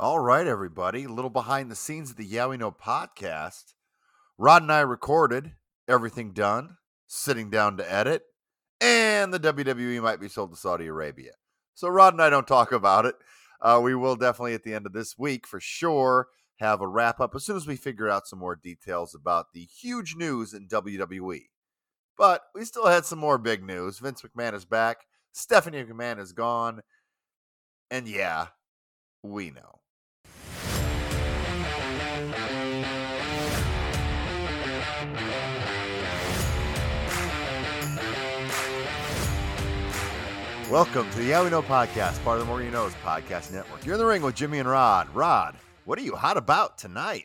All right, everybody. A little behind the scenes of the Yeah We Know podcast. Rod and I recorded, everything done, sitting down to edit, and the WWE might be sold to Saudi Arabia. So Rod and I don't talk about it. Uh, we will definitely at the end of this week for sure have a wrap up as soon as we figure out some more details about the huge news in WWE. But we still had some more big news. Vince McMahon is back. Stephanie McMahon is gone. And yeah, we know. Welcome to the Yeah We Know podcast, part of the More You Knows podcast network. You're in the ring with Jimmy and Rod. Rod, what are you hot about tonight?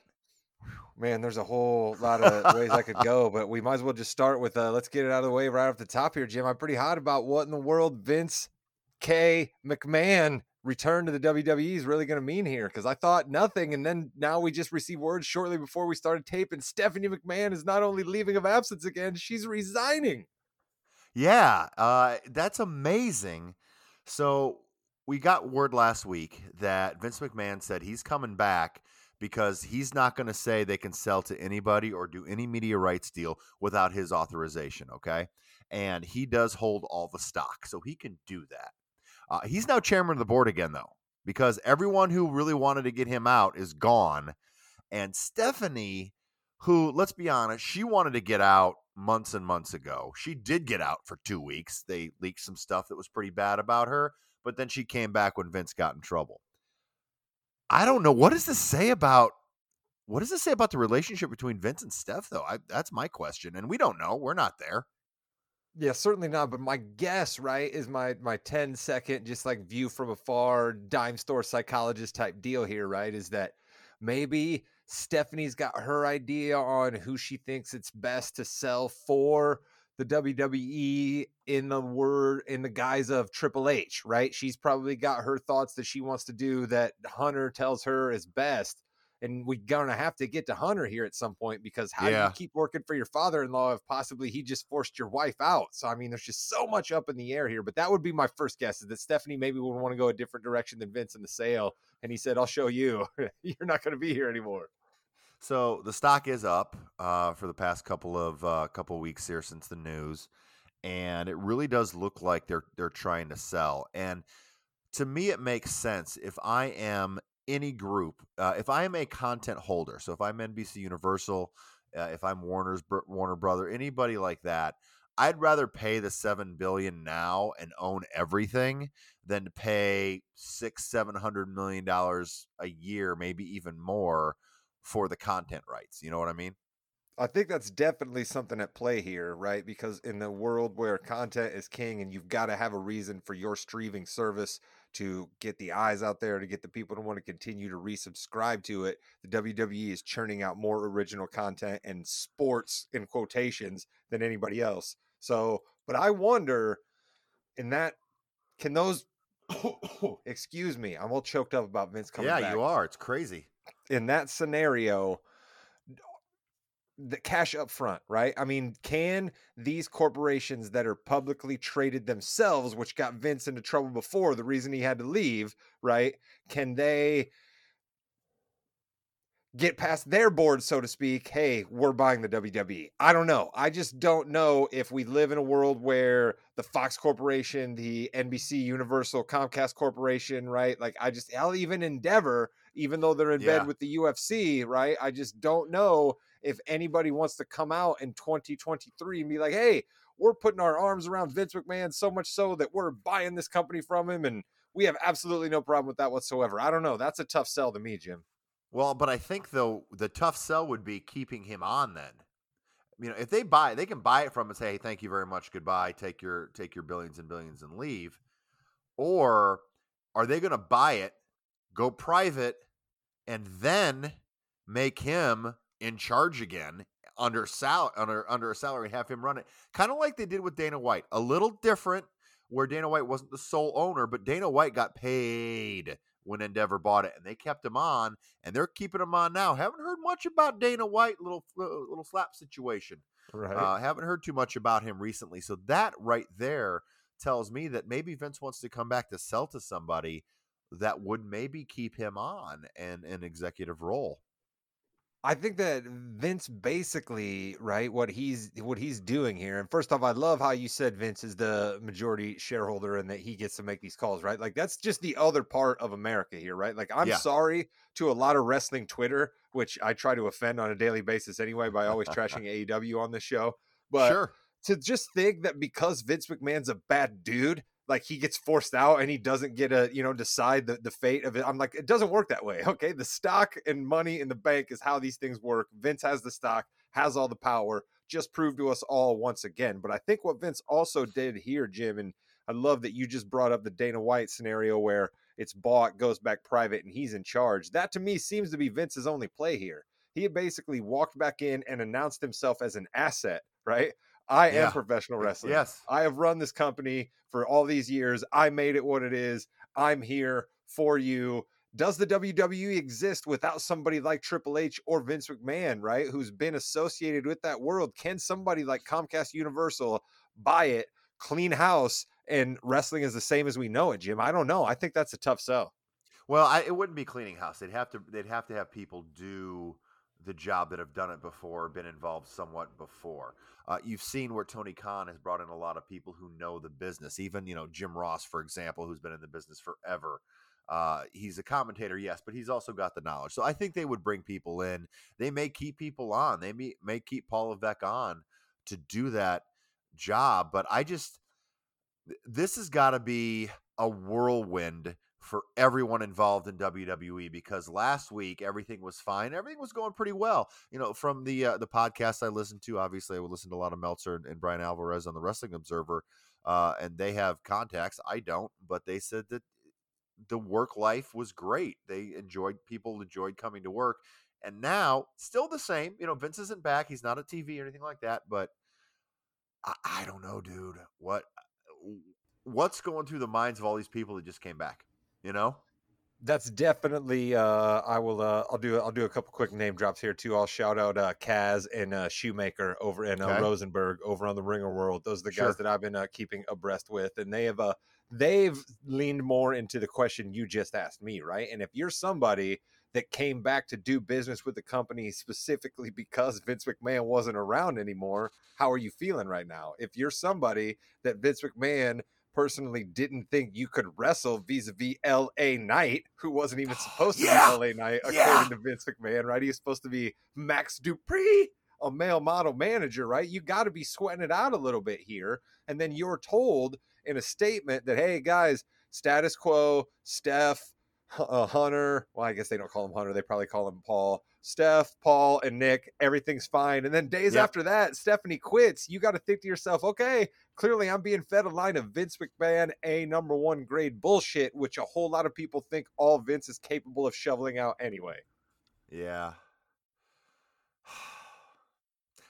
Man, there's a whole lot of ways I could go, but we might as well just start with uh, let's get it out of the way right off the top here, Jim. I'm pretty hot about what in the world Vince K. McMahon return to the WWE is really going to mean here because I thought nothing. And then now we just received word shortly before we started taping and Stephanie McMahon is not only leaving of absence again, she's resigning. Yeah, uh, that's amazing. So we got word last week that Vince McMahon said he's coming back because he's not going to say they can sell to anybody or do any media rights deal without his authorization. Okay. And he does hold all the stock, so he can do that. Uh, he's now chairman of the board again, though, because everyone who really wanted to get him out is gone. And Stephanie, who, let's be honest, she wanted to get out months and months ago. She did get out for two weeks. They leaked some stuff that was pretty bad about her, but then she came back when Vince got in trouble. I don't know. What does this say about what does this say about the relationship between Vince and Steph, though? I, that's my question, and we don't know. We're not there. Yeah, certainly not. But my guess, right, is my my 10 second just like view from afar dime store psychologist type deal here, right? Is that maybe Stephanie's got her idea on who she thinks it's best to sell for the WWE in the word in the guise of Triple H, right? She's probably got her thoughts that she wants to do that Hunter tells her is best. And we're gonna have to get to Hunter here at some point because how yeah. do you keep working for your father-in-law if possibly he just forced your wife out? So I mean, there's just so much up in the air here. But that would be my first guess is that Stephanie maybe would want to go a different direction than Vince in the sale. And he said, "I'll show you. You're not going to be here anymore." So the stock is up uh, for the past couple of uh, couple of weeks here since the news, and it really does look like they're they're trying to sell. And to me, it makes sense if I am any group, uh, if I am a content holder. So if I'm NBC Universal, uh, if I'm Warner's Warner Brother, anybody like that, I'd rather pay the seven billion now and own everything than to pay six, seven hundred million dollars a year, maybe even more for the content rights. You know what I mean? I think that's definitely something at play here, right? Because in the world where content is king and you've got to have a reason for your streaming service to get the eyes out there, to get the people to want to continue to resubscribe to it, the WWE is churning out more original content and sports in quotations than anybody else. So, but I wonder in that, can those, excuse me, I'm all choked up about Vince coming yeah, back. you are. It's crazy in that scenario the cash up front, right? I mean, can these corporations that are publicly traded themselves, which got Vince into trouble before, the reason he had to leave, right? Can they get past their board, so to speak? Hey, we're buying the WWE. I don't know. I just don't know if we live in a world where the Fox Corporation, the NBC Universal Comcast Corporation, right? Like, I just, I'll even Endeavor even though they're in yeah. bed with the UFC, right? I just don't know if anybody wants to come out in 2023 and be like, hey, we're putting our arms around Vince McMahon so much so that we're buying this company from him and we have absolutely no problem with that whatsoever. I don't know. That's a tough sell to me, Jim. Well, but I think though the tough sell would be keeping him on then. You know, if they buy, they can buy it from and say, "Hey, thank you very much, goodbye. Take your take your billions and billions and leave." Or are they going to buy it go private, and then make him in charge again under sal under under a salary and have him run it. Kind of like they did with Dana White. A little different where Dana White wasn't the sole owner, but Dana White got paid when Endeavor bought it and they kept him on and they're keeping him on now. Haven't heard much about Dana White little little slap situation. Right. Uh, haven't heard too much about him recently. So that right there tells me that maybe Vince wants to come back to sell to somebody that would maybe keep him on in an executive role. I think that Vince basically, right, what he's what he's doing here. And first off, I love how you said Vince is the majority shareholder and that he gets to make these calls, right? Like that's just the other part of America here, right? Like I'm Yeah. sorry to a lot of wrestling Twitter, which I try to offend on a daily basis anyway by always trashing AEW on this show. But sure. to just think that because Vince McMahon's a bad dude, like he gets forced out and he doesn't get a you know, decide the, the fate of it. I'm like, it doesn't work that way. Okay. The stock and money in the bank is how these things work. Vince has the stock, has all the power, just proved to us all once again. But I think what Vince also did here, Jim, and I love that you just brought up the Dana White scenario where it's bought, goes back private, and he's in charge. That to me seems to be Vince's only play here. He basically walked back in and announced himself as an asset, right? I Yeah. am professional wrestling. Yes. I have run this company for all these years. I made it what it is. I'm here for you. Does the WWE exist without somebody like Triple H or Vince McMahon, right? Who's been associated with that world? Can somebody like Comcast Universal buy it, clean house, and wrestling is the same as we know it, Jim? I don't know. I think that's a tough sell. Well, I, it wouldn't be cleaning house. They'd have to. They'd have to have people do the job that have done it before, been involved somewhat before. Uh, you've seen where Tony Khan has brought in a lot of people who know the business. Even you know Jim Ross, for example, who's been in the business forever. Uh, he's a commentator, yes, but he's also got the knowledge. So I think they would bring people in. They may keep people on. They may may keep Paul Levesque on to do that job. But I just this has got to be a whirlwind for everyone involved in WWE because last week everything was fine. Everything was going pretty well. You know, from the uh, the podcast I listened to, obviously I would listen to a lot of Meltzer and, and Bryan Alvarez on the Wrestling Observer, uh, and they have contacts. I don't, but they said that the work life was great. They enjoyed people enjoyed coming to work, and now still the same. You know, Vince isn't back. He's not at TV or anything like that, but I, I don't know, dude. What what's going through the minds of all these people that just came back? You know? That's definitely. Uh, I will. Uh, I'll do. I'll do a couple quick name drops here too. I'll shout out uh, Kaz and uh, Shoemaker over in uh, Okay. Rosenberg over on the Ringer World. Those are the Sure. guys that I've been uh, keeping abreast with, and they have. Uh, they've leaned more into the question you just asked me, right? And if you're somebody that came back to do business with the company specifically because Vince McMahon wasn't around anymore, how are you feeling right now? If you're somebody that Vince McMahon personally didn't think you could wrestle vis-a-vis LA Knight, who wasn't even supposed to Yeah. be LA Knight, according Yeah. to Vince McMahon, right? He was supposed to be Max Dupri, a male model manager, right? You got to be sweating it out a little bit here. And then you're told in a statement that, hey, guys, status quo, Steph, uh, Hunter, well, I guess they don't call him Hunter, they probably call him Paul. Steph, Paul, and Nick, everything's fine. And then days Yep. after that, Stephanie quits. You got to think to yourself, okay, clearly I'm being fed a line of Vince McMahon, a number one grade bullshit, which a whole lot of people think all Vince is capable of shoveling out anyway. Yeah.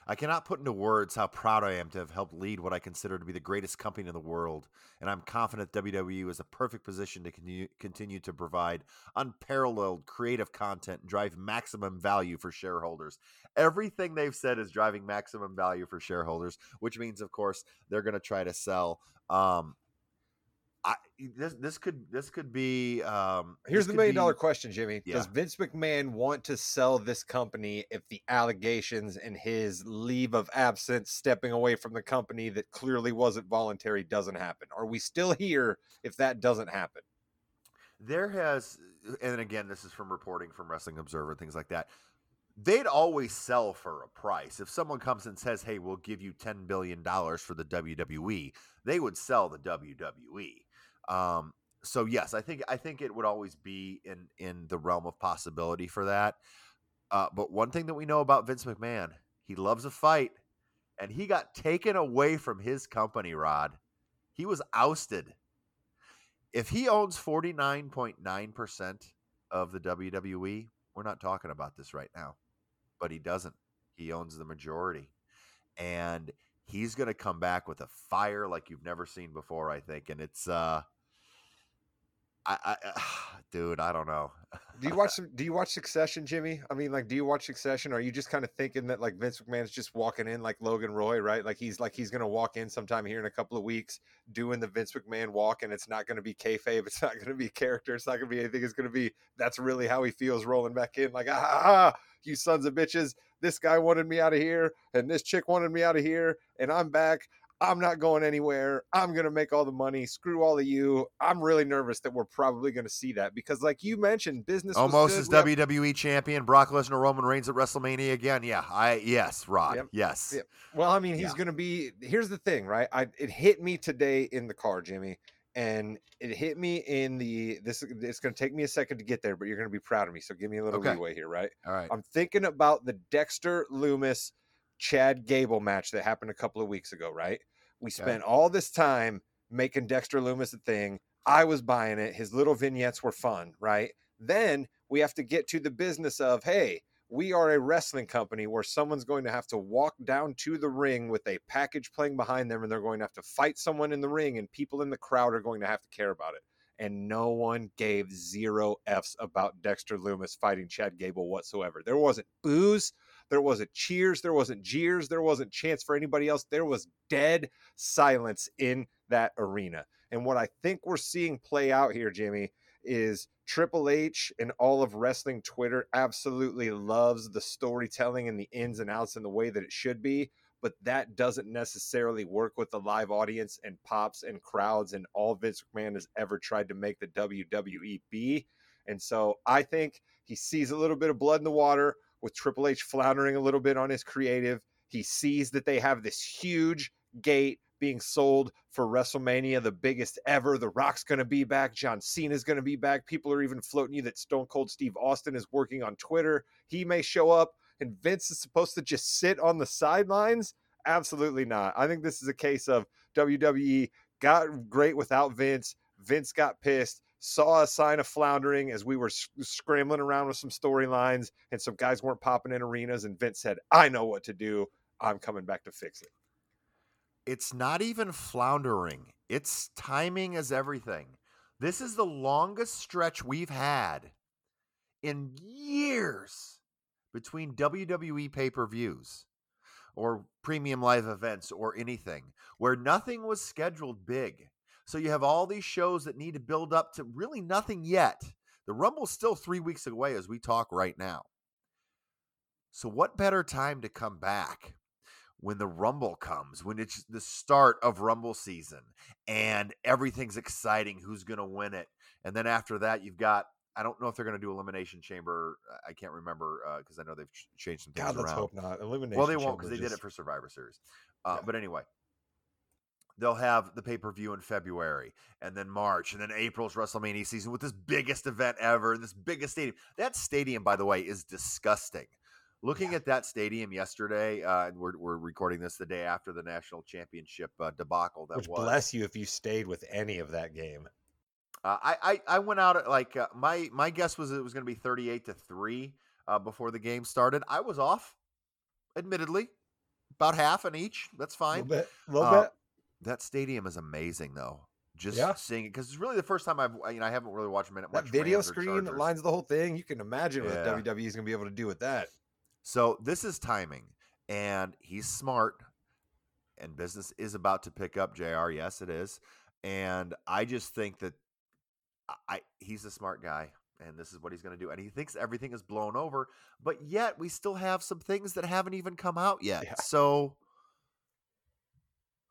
I cannot put into words how proud I am to have helped lead what I consider to be the greatest company in the world, and I'm confident WWE is a perfect position to continue, continue to provide unparalleled creative content and drive maximum value for shareholders. Everything they've said is driving maximum value for shareholders, which means, of course, they're going to try to sell. Um, I, this this could this could be um, Here's the million be- dollar question, Jimmy. Yeah. Does Vince McMahon want to sell this company if the allegations and his leave of absence, stepping away from the company that clearly wasn't voluntary, doesn't happen? Are we still here if that doesn't happen? there has and again this is from reporting from wrestling observer things like that they'd always sell for a price if someone comes and says hey we'll give you 10 billion dollars for the wwe they would sell the wwe um, so yes i think i think it would always be in in the realm of possibility for that uh, but one thing that we know about vince mcmahon he loves a fight and he got taken away from his company rod he was ousted if he owns 49.9% of the WWE, we're not talking about this right now. But he doesn't. He owns the majority. And he's going to come back with a fire like you've never seen before, I think. And it's uh I, I, dude, I don't know. do you watch some? Do you watch Succession, Jimmy? I mean, like, do you watch Succession? Or are you just kind of thinking that like Vince McMahon's just walking in like Logan Roy, right? Like he's like he's gonna walk in sometime here in a couple of weeks, doing the Vince McMahon walk, and it's not gonna be kayfabe, it's not gonna be character, it's not gonna be anything. It's gonna be that's really how he feels rolling back in, like ah you sons of bitches. This guy wanted me out of here, and this chick wanted me out of here, and I'm back. I'm not going anywhere. I'm going to make all the money. Screw all of you. I'm really nervous that we're probably going to see that because, like you mentioned, business almost as WWE champion Brock Lesnar, Roman Reigns at WrestleMania again. Yeah, I yes, Rod. Yep. Yes. Yep. Well, I mean, he's yeah. going to be. Here's the thing, right? I it hit me today in the car, Jimmy, and it hit me in the this. It's going to take me a second to get there, but you're going to be proud of me. So give me a little okay. leeway here, right? All right. I'm thinking about the Dexter Lumis. Chad Gable match that happened a couple of weeks ago, right? We spent okay. all this time making Dexter Lumis a thing. I was buying it. His little vignettes were fun, right? Then we have to get to the business of, hey, we are a wrestling company where someone's going to have to walk down to the ring with a package playing behind them and they're going to have to fight someone in the ring and people in the crowd are going to have to care about it. And no one gave zero F's about Dexter Lumis fighting Chad Gable whatsoever. There wasn't boos. There wasn't cheers, there wasn't jeers, there wasn't chance for anybody else. There was dead silence in that arena. And what I think we're seeing play out here, Jimmy, is Triple H and all of wrestling Twitter absolutely loves the storytelling and the ins and outs in the way that it should be. But that doesn't necessarily work with the live audience and pops and crowds and all Vince McMahon has ever tried to make the WWE be. And so I think he sees a little bit of blood in the water with Triple H floundering a little bit on his creative. He sees that they have this huge gate being sold for WrestleMania, the biggest ever. The Rock's going to be back. John Cena's going to be back. People are even floating you that Stone Cold Steve Austin is working on Twitter. He may show up, and Vince is supposed to just sit on the sidelines. Absolutely not. I think this is a case of WWE got great without Vince. Vince got pissed saw a sign of floundering as we were scrambling around with some storylines and some guys weren't popping in arenas and Vince said, "I know what to do. I'm coming back to fix it." It's not even floundering. It's timing is everything. This is the longest stretch we've had in years between WWE pay-per-views or premium live events or anything where nothing was scheduled big. So you have all these shows that need to build up to really nothing yet. The Rumble's still three weeks away as we talk right now. So, what better time to come back when the Rumble comes, when it's the start of Rumble season and everything's exciting? Who's going to win it? And then after that, you've got I don't know if they're going to do Elimination Chamber. I can't remember because uh, I know they've changed some things God, let's around. hope not. Elimination. Well, they won't because they did it for Survivor Series. Uh, yeah. But anyway, they'll have the pay per view in February and then March and then April's WrestleMania season with this biggest event ever, this biggest stadium. That stadium, by the way, is disgusting. Looking yeah. at that stadium yesterday, uh, and we're, we're recording this the day after the national championship uh, debacle. That Which was. bless you if you stayed with any of that game. Uh, I, I I went out at like uh, my my guess was it was going to be thirty eight to three uh, before the game started. I was off, admittedly, about half in each. That's fine. A little bit. A little uh, bit that stadium is amazing, though. Just yeah. seeing it because it's really the first time I've you know I haven't really watched a minute. That video screen that lines the whole thing. You can imagine yeah. what WWE is going to be able to do with that. So this is timing, and he's smart, and business is about to pick up. Jr. Yes, it is, and I just think that I he's a smart guy and this is what he's going to do. And he thinks everything is blown over, but yet we still have some things that haven't even come out yet. Yeah. So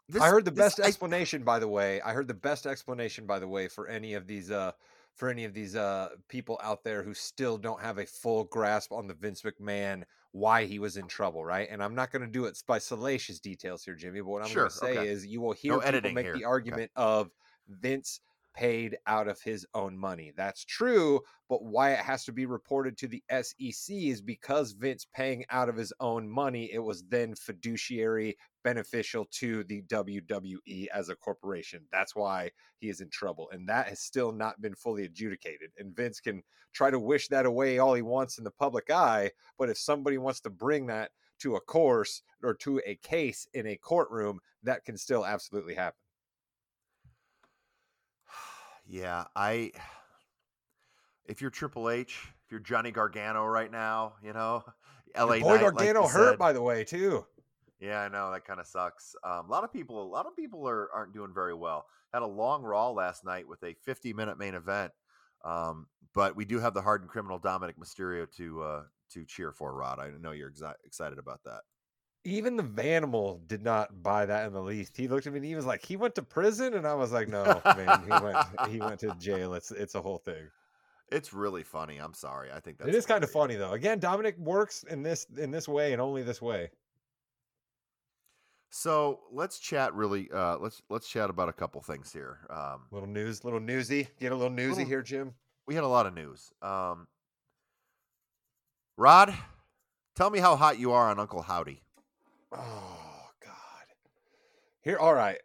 this, I heard the best explanation, I, by the way. I heard the best explanation, by the way, for any of these uh for any of these uh people out there who still don't have a full grasp on the Vince McMahon why he was in trouble, right? And I'm not going to do it by salacious details here, Jimmy. But what I'm sure, going to say okay. is, you will hear no people make here. the argument okay. of Vince paid out of his own money. That's true, but why it has to be reported to the SEC is because Vince paying out of his own money, it was then fiduciary beneficial to the WWE as a corporation. That's why he is in trouble. And that has still not been fully adjudicated. And Vince can try to wish that away all he wants in the public eye, but if somebody wants to bring that to a course or to a case in a courtroom, that can still absolutely happen. Yeah, I if you're Triple H, if you're Johnny Gargano right now, you know, LA boy Knight, Gargano you hurt, said. by the way, too. Yeah, I know that kind of sucks. Um, a lot of people, a lot of people are aren't doing very well. Had a long Raw last night with a 50 minute main event, um, but we do have the hardened criminal Dominic Mysterio to uh, to cheer for. Rod, I know you're exi- excited about that. Even the Vanimal did not buy that in the least. He looked at me and he was like, "He went to prison," and I was like, "No, man, he went he went to jail. It's it's a whole thing." It's really funny. I'm sorry. I think that's it is kind of funny though. Again, Dominic works in this in this way and only this way. So let's chat. Really, uh, let's let's chat about a couple things here. Um, Little news, little newsy. Get a little newsy Little- here, Jim. we had a lot of news. Um, Rod, tell me how hot you are on Uncle Howdy. Oh God. Here, all right.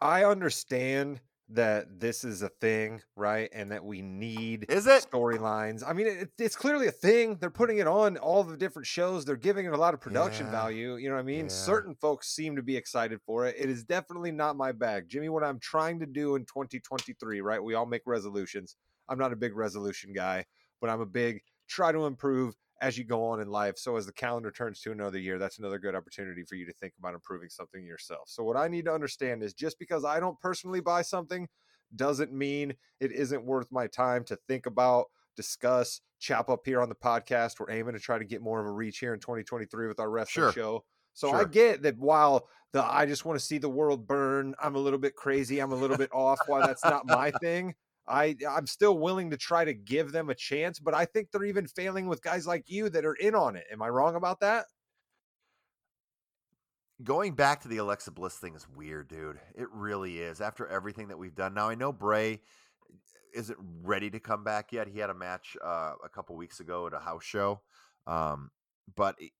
I understand that this is a thing, right? And that we need Is it? storylines. I mean, it, it's clearly a thing. They're putting it on all the different shows. They're giving it a lot of production Yeah. value. You know what I mean? Yeah. Certain folks seem to be excited for it. It is definitely not my bag. Jimmy, what I'm trying to do in 2023, right? We all make resolutions. I'm not a big resolution guy, but I'm a big try to improve as you go on in life. So as the calendar turns to another year, that's another good opportunity for you to think about improving something yourself. So what I need to understand is just because I don't personally buy something doesn't mean it isn't worth my time to think about, discuss, chop up here on the podcast. We're aiming to try to get more of a reach here in 2023 with our wrestling Sure. show. So I get that while the I just want to see the world burn, I'm a little bit crazy, I'm a little bit off, why that's not my thing. I I'm still willing to try to give them a chance, but I think they're even failing with guys like you that are in on it. Am I wrong about that? Going back to the Alexa Bliss thing is weird, dude. It really is. After everything that we've done, now I know Bray isn't ready to come back yet. He had a match uh, a couple weeks ago at a house show, um, but it-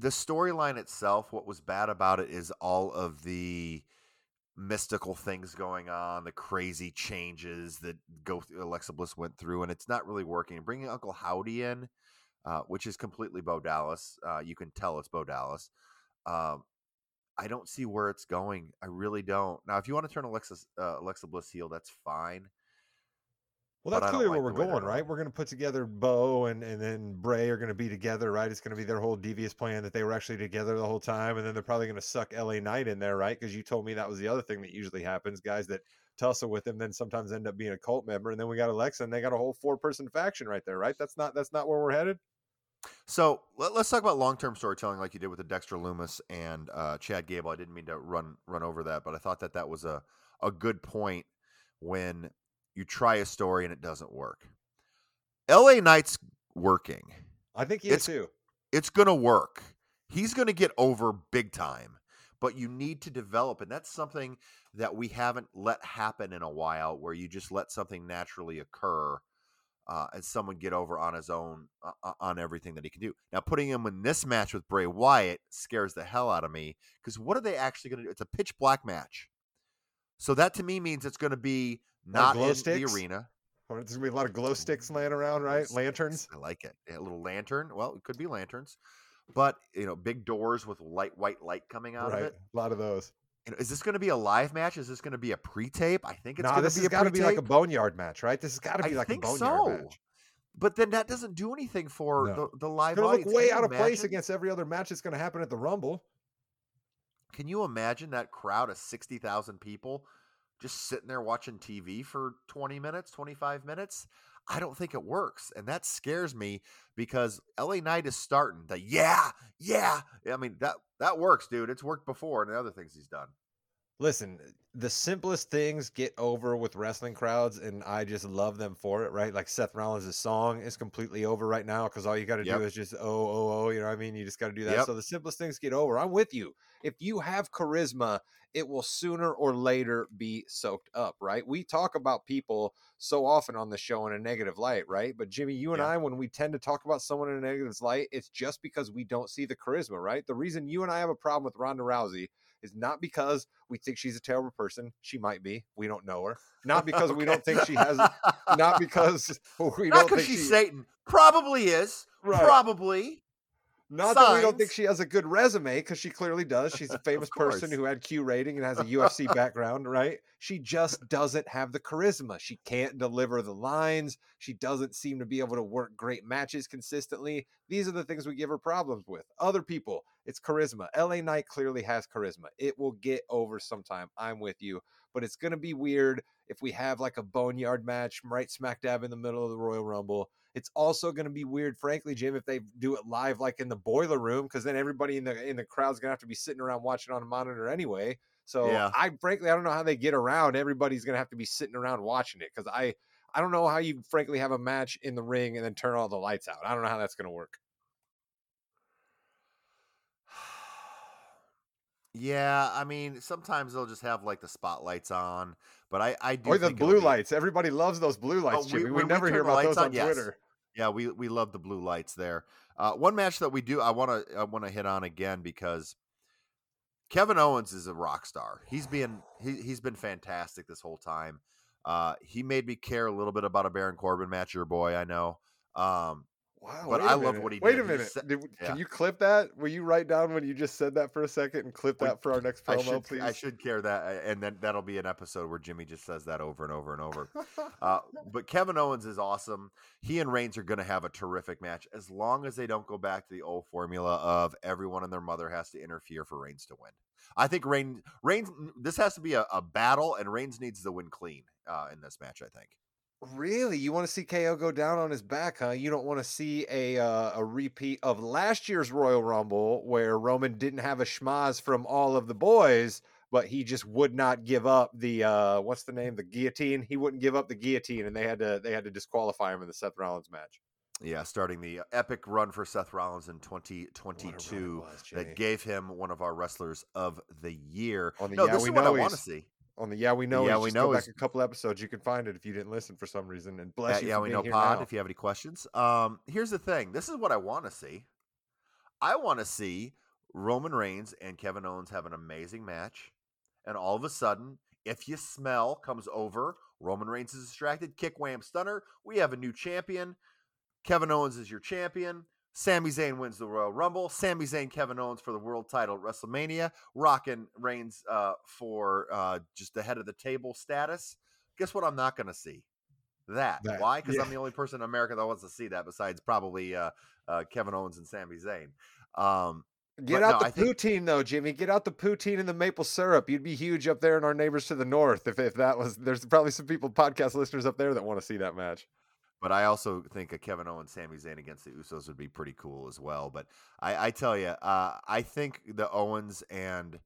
the storyline itself, what was bad about it is all of the mystical things going on, the crazy changes that go Alexa Bliss went through, and it's not really working. Bringing Uncle Howdy in, uh, which is completely Bo Dallas, uh, you can tell it's Bo Dallas. Um, I don't see where it's going. I really don't. Now, if you want to turn Alexa uh, Alexa Bliss heel, that's fine. Well, that's clearly like where we're going, right? We're going to put together Bo and and then Bray are going to be together, right? It's going to be their whole devious plan that they were actually together the whole time, and then they're probably going to suck LA Knight in there, right? Because you told me that was the other thing that usually happens. Guys that tussle with him then sometimes end up being a cult member, and then we got Alexa, and they got a whole four person faction right there, right? That's not that's not where we're headed. So let, us talk about long term storytelling, like you did with the Dexter Lumis and uh, Chad Gable. I didn't mean to run run over that, but I thought that that was a a good point when you try a story and it doesn't work. L.A. Knight's working. I think he It's- is too. It's gonna work. He's gonna get over big time. But you need to develop, and that's something that we haven't let happen in a while, where you just let something naturally occur uh, and someone get over on his own uh, uh, on everything that he can do. Now, putting him in this match with Bray Wyatt scares the hell out of me because what are they actually going to do? It's a pitch black match, so that to me means it's going to be not glow in sticks? the arena. Or There's going to be a lot of glow sticks laying around, right? Lanterns. I like it. A little lantern. Well, it could be lanterns, but you know, big doors with light, white light coming out Right. of it. A lot of those. You know, is this going to be a live match? Is this going to be a pre-tape? I think it's No, going to be This has got to be like a boneyard match, right? This has got to be I like a boneyard so. match. But then that doesn't do anything for No. the, the live It's gonna look way out of place against every other match that's going to happen at the Rumble. Can you imagine that crowd of sixty thousand people just sitting there watching TV for twenty minutes, twenty five minutes? I don't think it works, and that scares me because LA Knight is starting the yeah, yeah. I mean that that works, dude. It's worked before, and the other things he's done. Listen, eh, the simplest things get over with wrestling crowds, and I just love them for it, right? Like Seth Rollins' song is completely over right now because all you got to Yep. do is just oh, oh, oh, you know what I mean? You just got to do that. Yep. So the simplest things get over. I'm with you. If you have charisma, it will sooner or later be soaked up, right? We talk about people so often on the show in a negative light, right? But Jimmy, you and Yeah. I, when we tend to talk about someone in a negative light, it's just because we don't see the charisma, right? The reason you and I have a problem with Ronda Rousey is not because we think she's a terrible person. She might be. We don't know her. Not because we don't think she has. Not because we Not don't because think she's she. Satan. Probably is. Right. Probably. Not that we don't think she has a good resume, because she clearly does. She's a famous person who had Q rating and has a UFC background, right? She just doesn't have the charisma. She can't deliver the lines. She doesn't seem to be able to work great matches consistently. These are the things we give her problems with. Other people, it's charisma. LA Knight clearly has charisma. It will get over sometime. I'm with you. But it's going to be weird if we have like a boneyard match right smack dab in the middle of the Royal Rumble. It's also going to be weird, frankly, Jim, if they do it live, like in the boiler room, because then everybody in the in the crowd's going to have to be sitting around watching on a monitor anyway. So Yeah. I frankly I don't know how they get around. Everybody's going to have to be sitting around watching it because I I don't know how you frankly have a match in the ring and then turn all the lights out. I don't know how that's going to work. Yeah, I mean, sometimes they'll just have like the spotlights on, but I I do Or the blue be- lights. Everybody loves those blue oh, lights, we- Jimmy. We, when we never hear about those on, on, yes. Twitter. Yeah, we we love the blue lights there. Uh, one match that we do I want to I want to hit on again because Kevin Owens is a rock star. He's been he he's been fantastic this whole time. Uh, he made me care a little bit about a Baron Corbin match, your boy. I know. Um, Wow, But I love minute. what he Wait did. Wait a minute. said- Did- yeah. Can you clip that? Will you write down when you just said that for a second and clip that for our next I promo, should please? I should care that, uh, and then that'll be an episode where Jimmy just says that over and over and over. Uh, but Kevin Owens is awesome. He and Reigns are going to have a terrific match as long as they don't go back to the old formula of everyone and their mother has to interfere for Reigns to win. I think Reigns, Reigns, this has to be a, a battle, and Reigns needs to win clean uh, in this match. I think. Really, you want to see KO go down on his back, huh? You don't want to see a uh, a repeat of last year's Royal Rumble where Roman didn't have a schmaz from all of the boys, but he just would not give up the uh, what's the name, the guillotine. He wouldn't give up the guillotine, and they had to they had to disqualify him in the Seth Rollins match. Yeah, starting the epic run for Seth Rollins in What a run it 2022 was, that gave him one of our wrestlers of the year. On the no, Yeah this We is what I want to see. On the Yeah We Know. Yeah Yeah We Know back is- a couple episodes. You can find it if you didn't listen for some reason. And bless at you. yeah we know pod now. if you have any questions um here's the thing this is what i want to see i want to see roman reigns and kevin owens have an amazing match and all of a sudden if you smell comes over roman reigns is distracted kick wham stunner we have a new champion kevin owens is your champion Sami Zayn wins the Royal Rumble. Sami Zayn, Kevin Owens for the world title at WrestleMania. Rockin' Reigns uh, for uh, just the head of the table status. Guess what? I'm not going to see that. That, Why? Because yeah. I'm the only person in America that wants to see that, besides probably uh, uh, Kevin Owens and Sami Zayn. Um, Get out no, the think- poutine though, Jimmy. Get out the poutine and the maple syrup. You'd be huge up there in our neighbors to the north if, if that was. There's probably some people, podcast listeners up there that want to see that match. But I also think a Kevin Owens, Sami Zayn against the Usos would be pretty cool as well. But I, I tell you, uh, I think the Owens and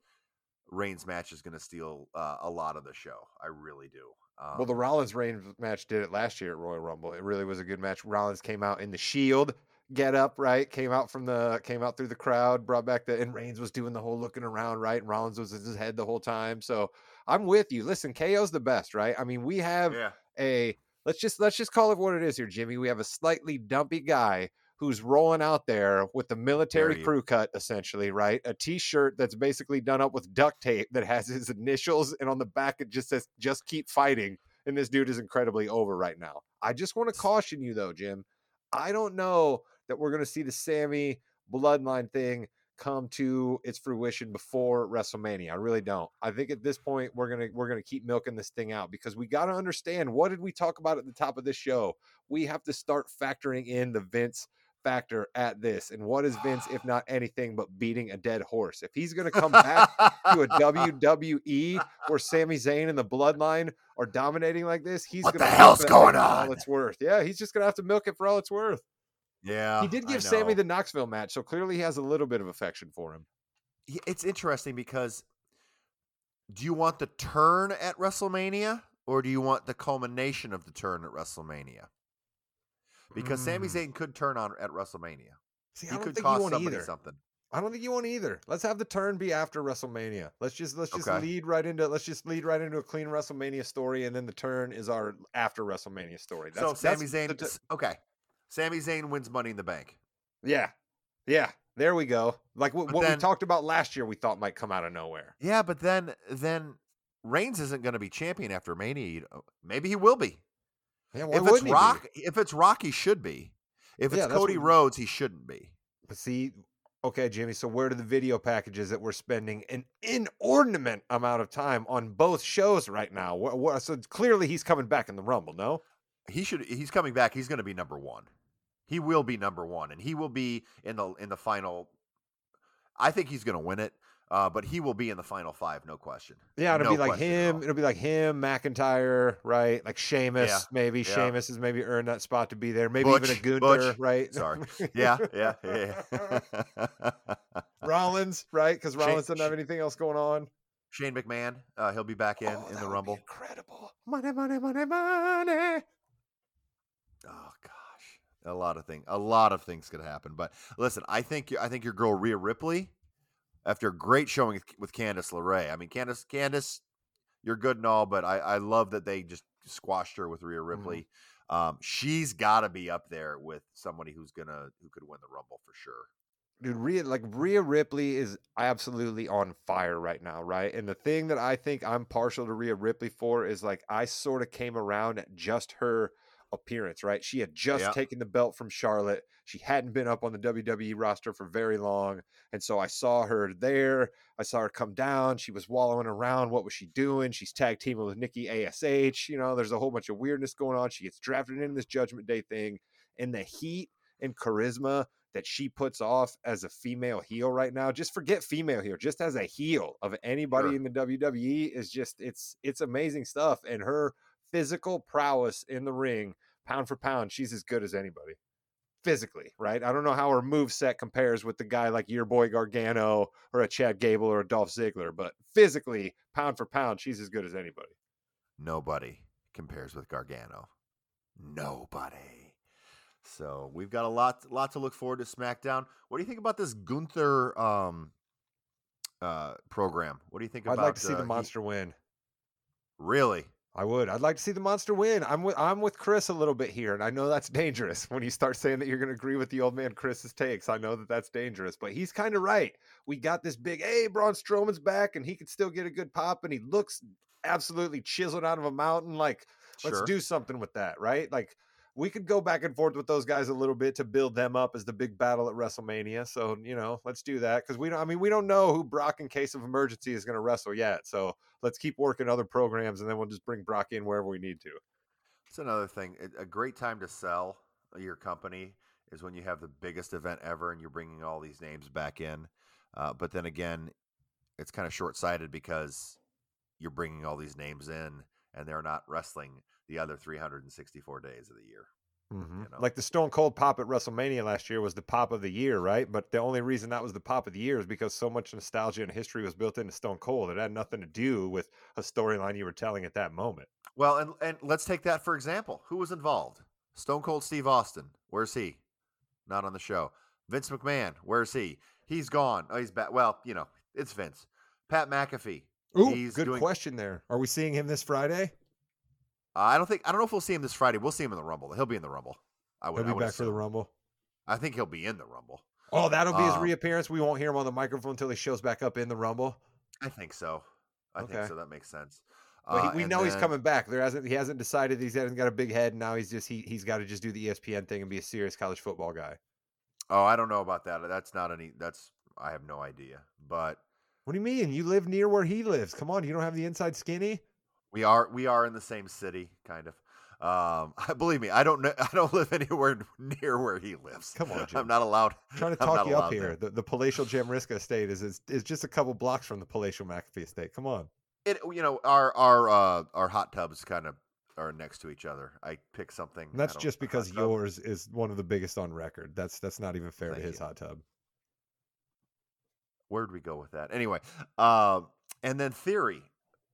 Reigns match is going to steal uh, a lot of the show. I really do. Um, well, the Rollins Reigns match did it last year at Royal Rumble. It really was a good match. Rollins came out in the Shield get up, right? Came out from the came out through the crowd, brought back the and Reigns was doing the whole looking around, right? And Rollins was in his head the whole time. So I'm with you. Listen, KO's the best, right? I mean, we have yeah. a let's just let's just call it what it is here, Jimmy. We have a slightly dumpy guy who's rolling out there with the military crew cut, essentially, right? A t-shirt that's basically done up with duct tape that has his initials, and on the back it just says "Just keep fighting." And this dude is incredibly over right now. I just want to caution you though, Jim. I don't know that we're going to see the Sami bloodline thing come to its fruition before WrestleMania. I really don't. I think at this point we're going to we're going to keep milking this thing out because we got to understand what did we talk about at the top of this show? We have to start factoring in the Vince factor at this. And what is Vince if not anything but beating a dead horse? If he's going to come back to a WWE where Sami Zayn and the bloodline are dominating like this, he's What going the hell's going for all on? it's worth. Yeah, he's just going to have to milk it for all it's worth. Yeah. He did give Sami the Knoxville match, so clearly he has a little bit of affection for him. It's interesting because do you want the turn at WrestleMania or do you want the culmination of the turn at WrestleMania? Because Sami Mm. Zayn could turn on at WrestleMania. See, I don't could think you cost want somebody either. something. I don't think you want either. Let's have the turn be after WrestleMania. Let's just let's just Okay. lead right into let's just lead right into a clean WrestleMania story, and then the turn is our after WrestleMania story. so That's, Sami that's Zayn, okay. Sami Zayn wins Money in the Bank. yeah, yeah. There we go. Like what, what then- we talked about last year, we thought might come out of nowhere. Yeah, but then then Reigns isn't going to be champion after Mania. Know, oh, Maybe he will be. Yeah, if it's wouldn't he be? Rock, if it's Rock, he should be. If it's Yeah, Cody what- Rhodes, he shouldn't be. But see, Okay, Jimmy. So where do the video packages that we're spending an inordinate amount of time on both shows right now? What, what, so clearly he's coming back in the Rumble. No, he should. He's coming back. He's going to be number one. He will be number one, and he will be in the in the final. I think he's going to win it. Uh, but he will be in the final five, no question. Yeah, it'll no be like him. It'll be like him, McIntyre, right? Like Sheamus, yeah. maybe. Yeah. Sheamus has maybe earned that spot to be there. Maybe Butch, even a Gunther, Butch. right? Sorry. Yeah, yeah, yeah. Rollins, right? Because Rollins Shane, doesn't have anything else going on. Shane McMahon, uh, he'll be back in oh, in the Rumble. incredible. Money, money, money, money. Oh gosh, a lot of things. A lot of things could happen. But listen, I think I think your girl Rhea Ripley after a great showing with Candice LeRae. I mean, Candice, Candice, you're good and all, but I, I love that they just squashed her with Rhea. Ripley. Mm-hmm. Um, she's got to be up there with somebody who's gonna who could win the Rumble for sure. Dude, Rhea, like Rhea Ripley is absolutely on fire right now, right? And the thing that I think I'm partial to Rhea Ripley for is like I sort of came around at just her appearance, right? She had just yep. taken the belt from Charlotte. She hadn't been up on the WWE roster for very long. And so I saw her there. I saw her come down. She was wallowing around. What was she doing? She's tag teaming with Nikki ASH. You know, there's a whole bunch of weirdness going on. She gets drafted in this Judgment Day thing. And the heat and charisma that she puts off as a female heel right now, just forget female heel, just as a heel of anybody sure. in the WWE is just it's it's amazing stuff. And her physical prowess in the ring, pound for pound, she's as good as anybody. Physically, right? I don't know how her move set compares with the guy like your boy Gargano or a Chad Gable or a Dolph Ziggler, but physically, pound for pound, she's as good as anybody. Nobody compares with Gargano. Nobody. So we've got a lot, lot to look forward to SmackDown. What do you think about this Gunther um, uh, program? What do you think about it? I'd about? like to see uh, the monster he... win. Really? I would. I'd like to see the monster win. I'm with I'm with Chris a little bit here, and I know that's dangerous when you start saying that you're going to agree with the old man Chris's takes. I know that that's dangerous, but he's kind of right. We got this big, hey, Braun Strowman's back, and he could still get a good pop, and he looks absolutely chiseled out of a mountain. Like, let's do something with that, right? Like, we could go back and forth with those guys a little bit to build them up as the big battle at WrestleMania. So, you know, let's do that because we don't, I mean, we don't know who Brock in case of emergency is going to wrestle yet. So let's keep working other programs and then we'll just bring Brock in wherever we need to. It's another thing. A great time to sell your company is when you have the biggest event ever and you're bringing all these names back in. Uh, but then again, it's kind of short sighted because you're bringing all these names in and they're not wrestling the other 364 days of the year. Mm-hmm. You know? Like the Stone Cold pop at WrestleMania last year was the pop of the year, right? But the only reason that was the pop of the year is because so much nostalgia and history was built into Stone Cold. It had nothing to do with a storyline you were telling at that moment. Well, and and let's take that for example. Who was involved? Stone Cold Steve Austin. Where's he? Not on the show. Vince McMahon. Where's he? He's gone. Oh, he's back. Well, you know, it's Vince. Pat McAfee. Ooh, he's good doing... question there. Are we seeing him this Friday? Uh, I don't think I don't know if we'll see him this Friday. We'll see him in the Rumble. He'll be in the Rumble. I would. He'll be back assume. for the Rumble. I think he'll be in the Rumble. Oh, that'll be his um, reappearance. We won't hear him on the microphone until he shows back up in the Rumble. I think so. I okay. think so. That makes sense. Uh, he, we know then, he's coming back. There hasn't he hasn't decided he hasn't got a big head. Now he's just he he's got to just do the ESPN thing and be a serious college football guy. Oh, I don't know about that. That's not any. That's I have no idea. But what do you mean? You live near where he lives. Come on, you don't have the inside skinny. We are we are in the same city, kind of. Um, believe me, I don't know. I don't live anywhere near where he lives. Come on, Jim. I'm not allowed. I'm trying to talk you up here. The, the palatial Jamriska estate is, is is just a couple blocks from the palatial McAfee estate. Come on. It you know our our uh, our hot tubs kind of are next to each other. I pick something. And that's just because yours is one of the biggest on record. That's that's not even fair Thank to his you. hot tub. Where'd we go with that? Anyway, uh, and then theory,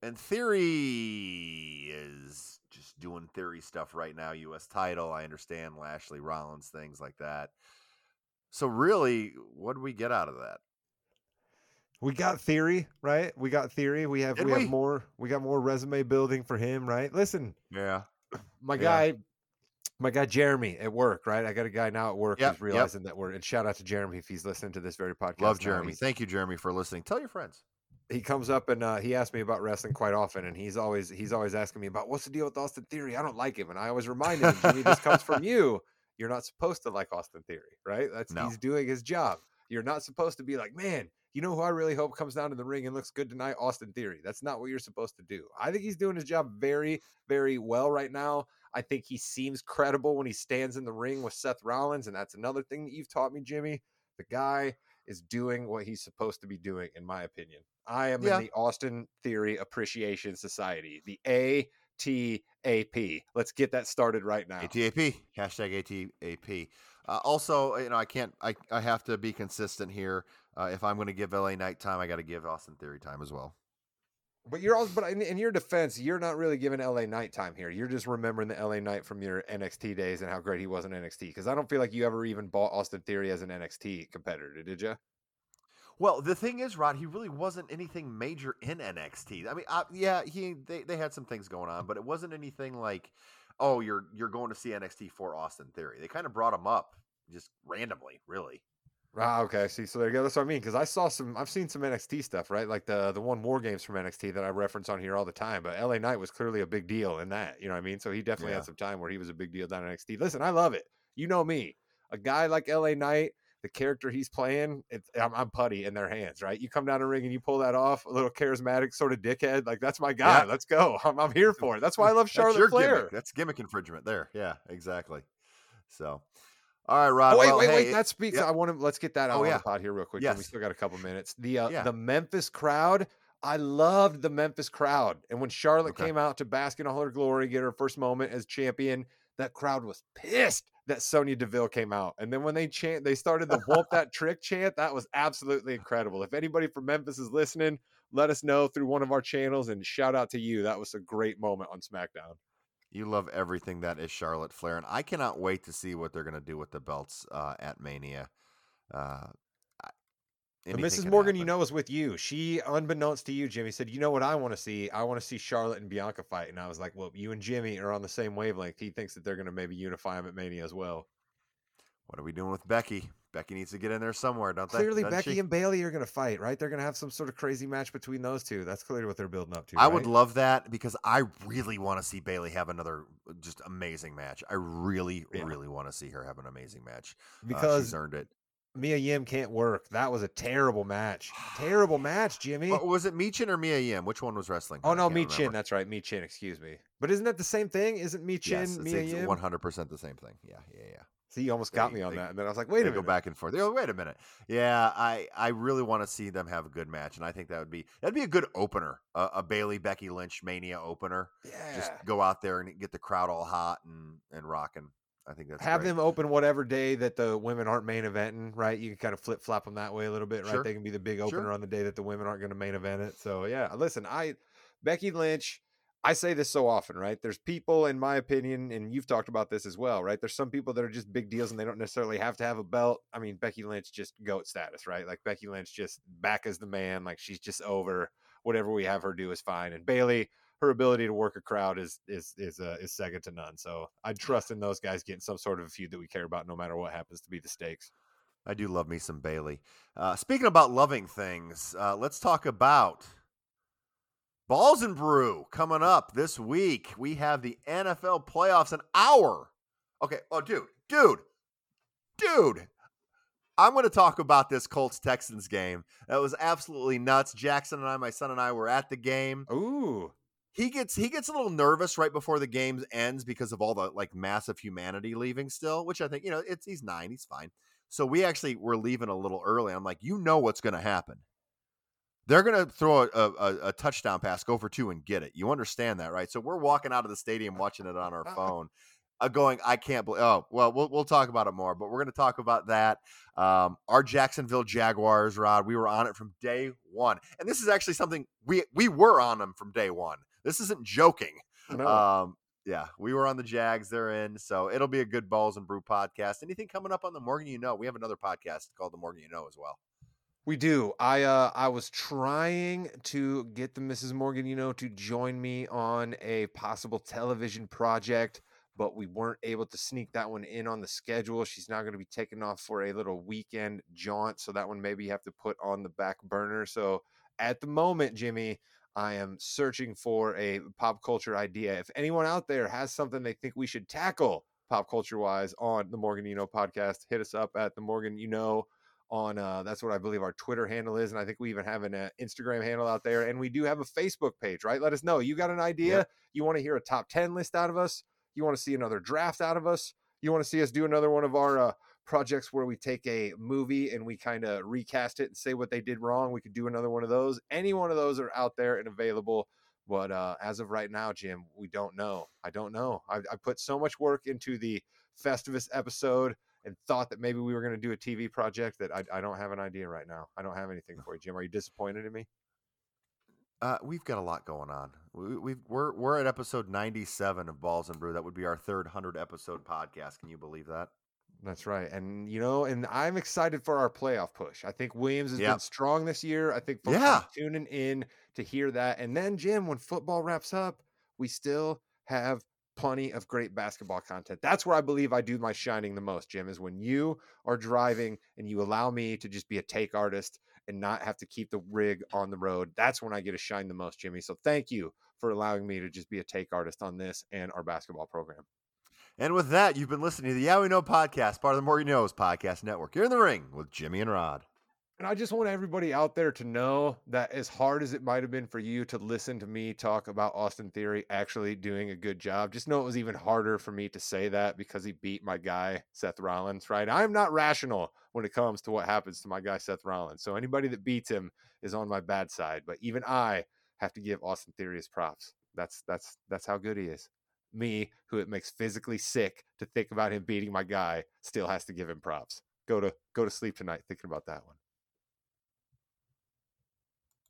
and theory is just doing theory stuff right now. U.S. title, I understand Lashley, Rollins, things like that. So really, what do we get out of that? We got theory, right? We got theory. We have Did we, have more. We got more resume building for him, right? Listen, yeah, my guy, my guy Jeremy at work, right? I got a guy now at work yep, who's realizing yep. that we're. And shout out to Jeremy if he's listening to this very podcast. Love Jeremy. Thank you, Jeremy, for listening. Tell your friends he comes up and uh, he asks me about wrestling quite often, and he's always he's always asking me about what's the deal with Austin Theory. I don't like him, and I always remind him, Jimmy, this comes from you. You're not supposed to like Austin Theory, right? That's no. he's doing his job. You're not supposed to be like, man, you know who I really hope comes down to the ring and looks good tonight? Austin Theory. That's not what you're supposed to do. I think he's doing his job very, very well right now. I think he seems credible when he stands in the ring with Seth Rollins. And that's another thing that you've taught me, Jimmy. The guy is doing what he's supposed to be doing, in my opinion. I am yeah. in the Austin Theory Appreciation Society, the ATAP. Let's get that started right now. ATAP, hashtag ATAP. Uh, also, you know, I can't, I, I have to be consistent here. Uh, if I'm going to give LA Knight time, I got to give Austin Theory time as well. But you're also, but in, in, your defense, you're not really giving LA Knight time here. You're just remembering the LA Knight from your NXT days and how great he was in NXT. Because I don't feel like you ever even bought Austin Theory as an NXT competitor, did you? Well, the thing is, Rod, he really wasn't anything major in NXT. I mean, uh, yeah, he they, they had some things going on, but it wasn't anything like, oh, you're you're going to see NXT for Austin Theory. They kind of brought him up just randomly, really. Ah, okay. See, so there you go. That's what I mean. Because I saw some, I've seen some NXT stuff, right? Like the the one War Games from NXT that I reference on here all the time. But LA Knight was clearly a big deal in that. You know what I mean? So he definitely yeah. had some time where he was a big deal down in NXT. Listen, I love it. You know me, a guy like LA Knight the character he's playing, it's, I'm, I'm, putty in their hands, right? You come down a ring and you pull that off, a little charismatic sort of dickhead, like that's my guy. Yeah. Let's go. I'm, I'm, here for it. That's why I love Charlotte Flair. Gimmick. That's gimmick infringement there. Yeah, exactly. So, all right, Rod. Oh, wait, well, wait, hey, wait. That speaks. Yeah. I want to let's get that out oh, yeah. the pod here real quick. Yes. We still got a couple minutes. The uh, yeah. the Memphis crowd. I loved the Memphis crowd, and when Charlotte okay. came out to bask in all her glory, get her first moment as champion, that crowd was pissed that Sonya Deville came out. And then when they chant, they started the whoop that trick chant. That was absolutely incredible. If anybody from Memphis is listening, let us know through one of our channels and shout out to you. That was a great moment on SmackDown. You love everything that is Charlotte Flair, and I cannot wait to see what they're going to do with the belts uh, at Mania. Uh, Mrs. Morgan, happen. you know, is with you. She, unbeknownst to you, Jimmy, said, "You know what I want to see? I want to see Charlotte and Bianca fight." And I was like, "Well, you and Jimmy are on the same wavelength. He thinks that they're going to maybe unify them at Mania as well." What are we doing with Becky? Becky needs to get in there somewhere, don't clearly, they? Clearly, Becky she? and Bayley are going to fight, right? They're going to have some sort of crazy match between those two. That's clearly what they're building up to. I right? would love that because I really want to see Bayley have another just amazing match. I really, yeah. really want to see her have an amazing match because uh, she's earned it. Mia Yim can't work. That was a terrible match. terrible match, Jimmy. was it Michin or Mia Yim? Which one was wrestling? Oh no, Michin. That's right, Michin. Excuse me. But isn't that the same thing? Isn't Michin yes, Mia Yim? One hundred percent the same thing. Yeah, yeah, yeah. See, you almost got they, me on they, that, and then I was like, "Wait a minute." Go back and forth. They go, "Wait a minute." Yeah, I I really want to see them have a good match, and I think that would be that'd be a good opener, a, a Bayley Becky Lynch Mania opener. Yeah, just go out there and get the crowd all hot and and rocking. I think that's have great. them open whatever day that the women aren't main eventing, right? You can kind of flip flop them that way a little bit, right? Sure. They can be the big opener sure. on the day that the women aren't going to main event it. So yeah, listen, I Becky Lynch. I say this so often, right? There's people, in my opinion, and you've talked about this as well, right? There's some people that are just big deals and they don't necessarily have to have a belt. I mean, Becky Lynch just goat status, right? Like Becky Lynch just back as the man, like she's just over. Whatever we have her do is fine. And Bayley, her ability to work a crowd is is is uh, is second to none. So I trust in those guys getting some sort of a feud that we care about, no matter what happens to be the stakes. I do love me some Bayley. Uh, speaking about loving things, uh, let's talk about Balls and Brew coming up this week. We have the NFL playoffs an hour. Okay. Oh, dude, dude, dude. I'm going to talk about this Colts Texans game. That was absolutely nuts. Jackson and I, my son and I, were at the game. Ooh he gets he gets a little nervous right before the game ends because of all the like massive humanity leaving still, which I think you know it's he's nine, he's fine. So we actually were leaving a little early. I'm like, you know what's going to happen. They're going to throw a, a, a, touchdown pass, go for two, and get it. You understand that, right? So we're walking out of the stadium watching it on our phone, uh, going, I can't believe. Oh, well, well, we'll talk about it more, but we're going to talk about that. Um, our Jacksonville Jaguars, Rod, we were on it from day one, and this is actually something we we were on them from day one. This isn't joking. No. Um, yeah, we were on the Jags. They're in, so it'll be a good balls and brew podcast. Anything coming up on the Morgan? You know, we have another podcast called the Morgan You Know as well. We do. I uh I was trying to get the Mrs. Morgan, you know, to join me on a possible television project, but we weren't able to sneak that one in on the schedule. She's now going to be taking off for a little weekend jaunt, so that one maybe you have to put on the back burner. So at the moment, Jimmy, I am searching for a pop culture idea. If anyone out there has something they think we should tackle pop culture wise on the Morgan You Know podcast, hit us up at the Morgan You Know on uh, that's what I believe our Twitter handle is, and I think we even have an uh, Instagram handle out there, and we do have a Facebook page. Right? Let us know. You got an idea? Yep. You want to hear a top ten list out of us? You want to see another draft out of us? You want to see us do another one of our uh, projects where we take a movie and we kind of recast it and say what they did wrong? We could do another one of those. Any one of those are out there and available. But uh, as of right now, Jim, we don't know. I don't know. I, I put so much work into the Festivus episode and thought that maybe we were going to do a TV project that I, I don't have an idea right now. I don't have anything for you, Jim. Are you disappointed in me? Uh, we've got a lot going on. We, we've we're we're at episode ninety seven of Balls and Brew. That would be our third hundred episode podcast. Can you believe that? That's right. And you know, and I'm excited for our playoff push. I think Williams has yep. been strong this year. I think folks yeah. tuning in to hear that. And then Jim, when football wraps up, we still have plenty of great basketball content. That's where I believe I do my shining the most, Jim, is when you are driving and you allow me to just be a take artist and not have to keep the rig on the road. That's when I get to shine the most, Jimmy. So thank you for allowing me to just be a take artist on this and our basketball program. And with that, you've been listening to the We Know podcast, part of the More You Knows podcast network. You're in the ring with Jimmy and Rod. And I just want everybody out there to know that as hard as it might have been for you to listen to me talk about Austin Theory actually doing a good job, just know it was even harder for me to say that because he beat my guy, Seth Rollins, right? I'm not rational when it comes to what happens to my guy, Seth Rollins. So anybody that beats him is on my bad side. But even I have to give Austin Theory his props. That's that's that's how good he is. Me, who it makes physically sick to think about him beating my guy, still has to give him props. Go to go to sleep tonight thinking about that one.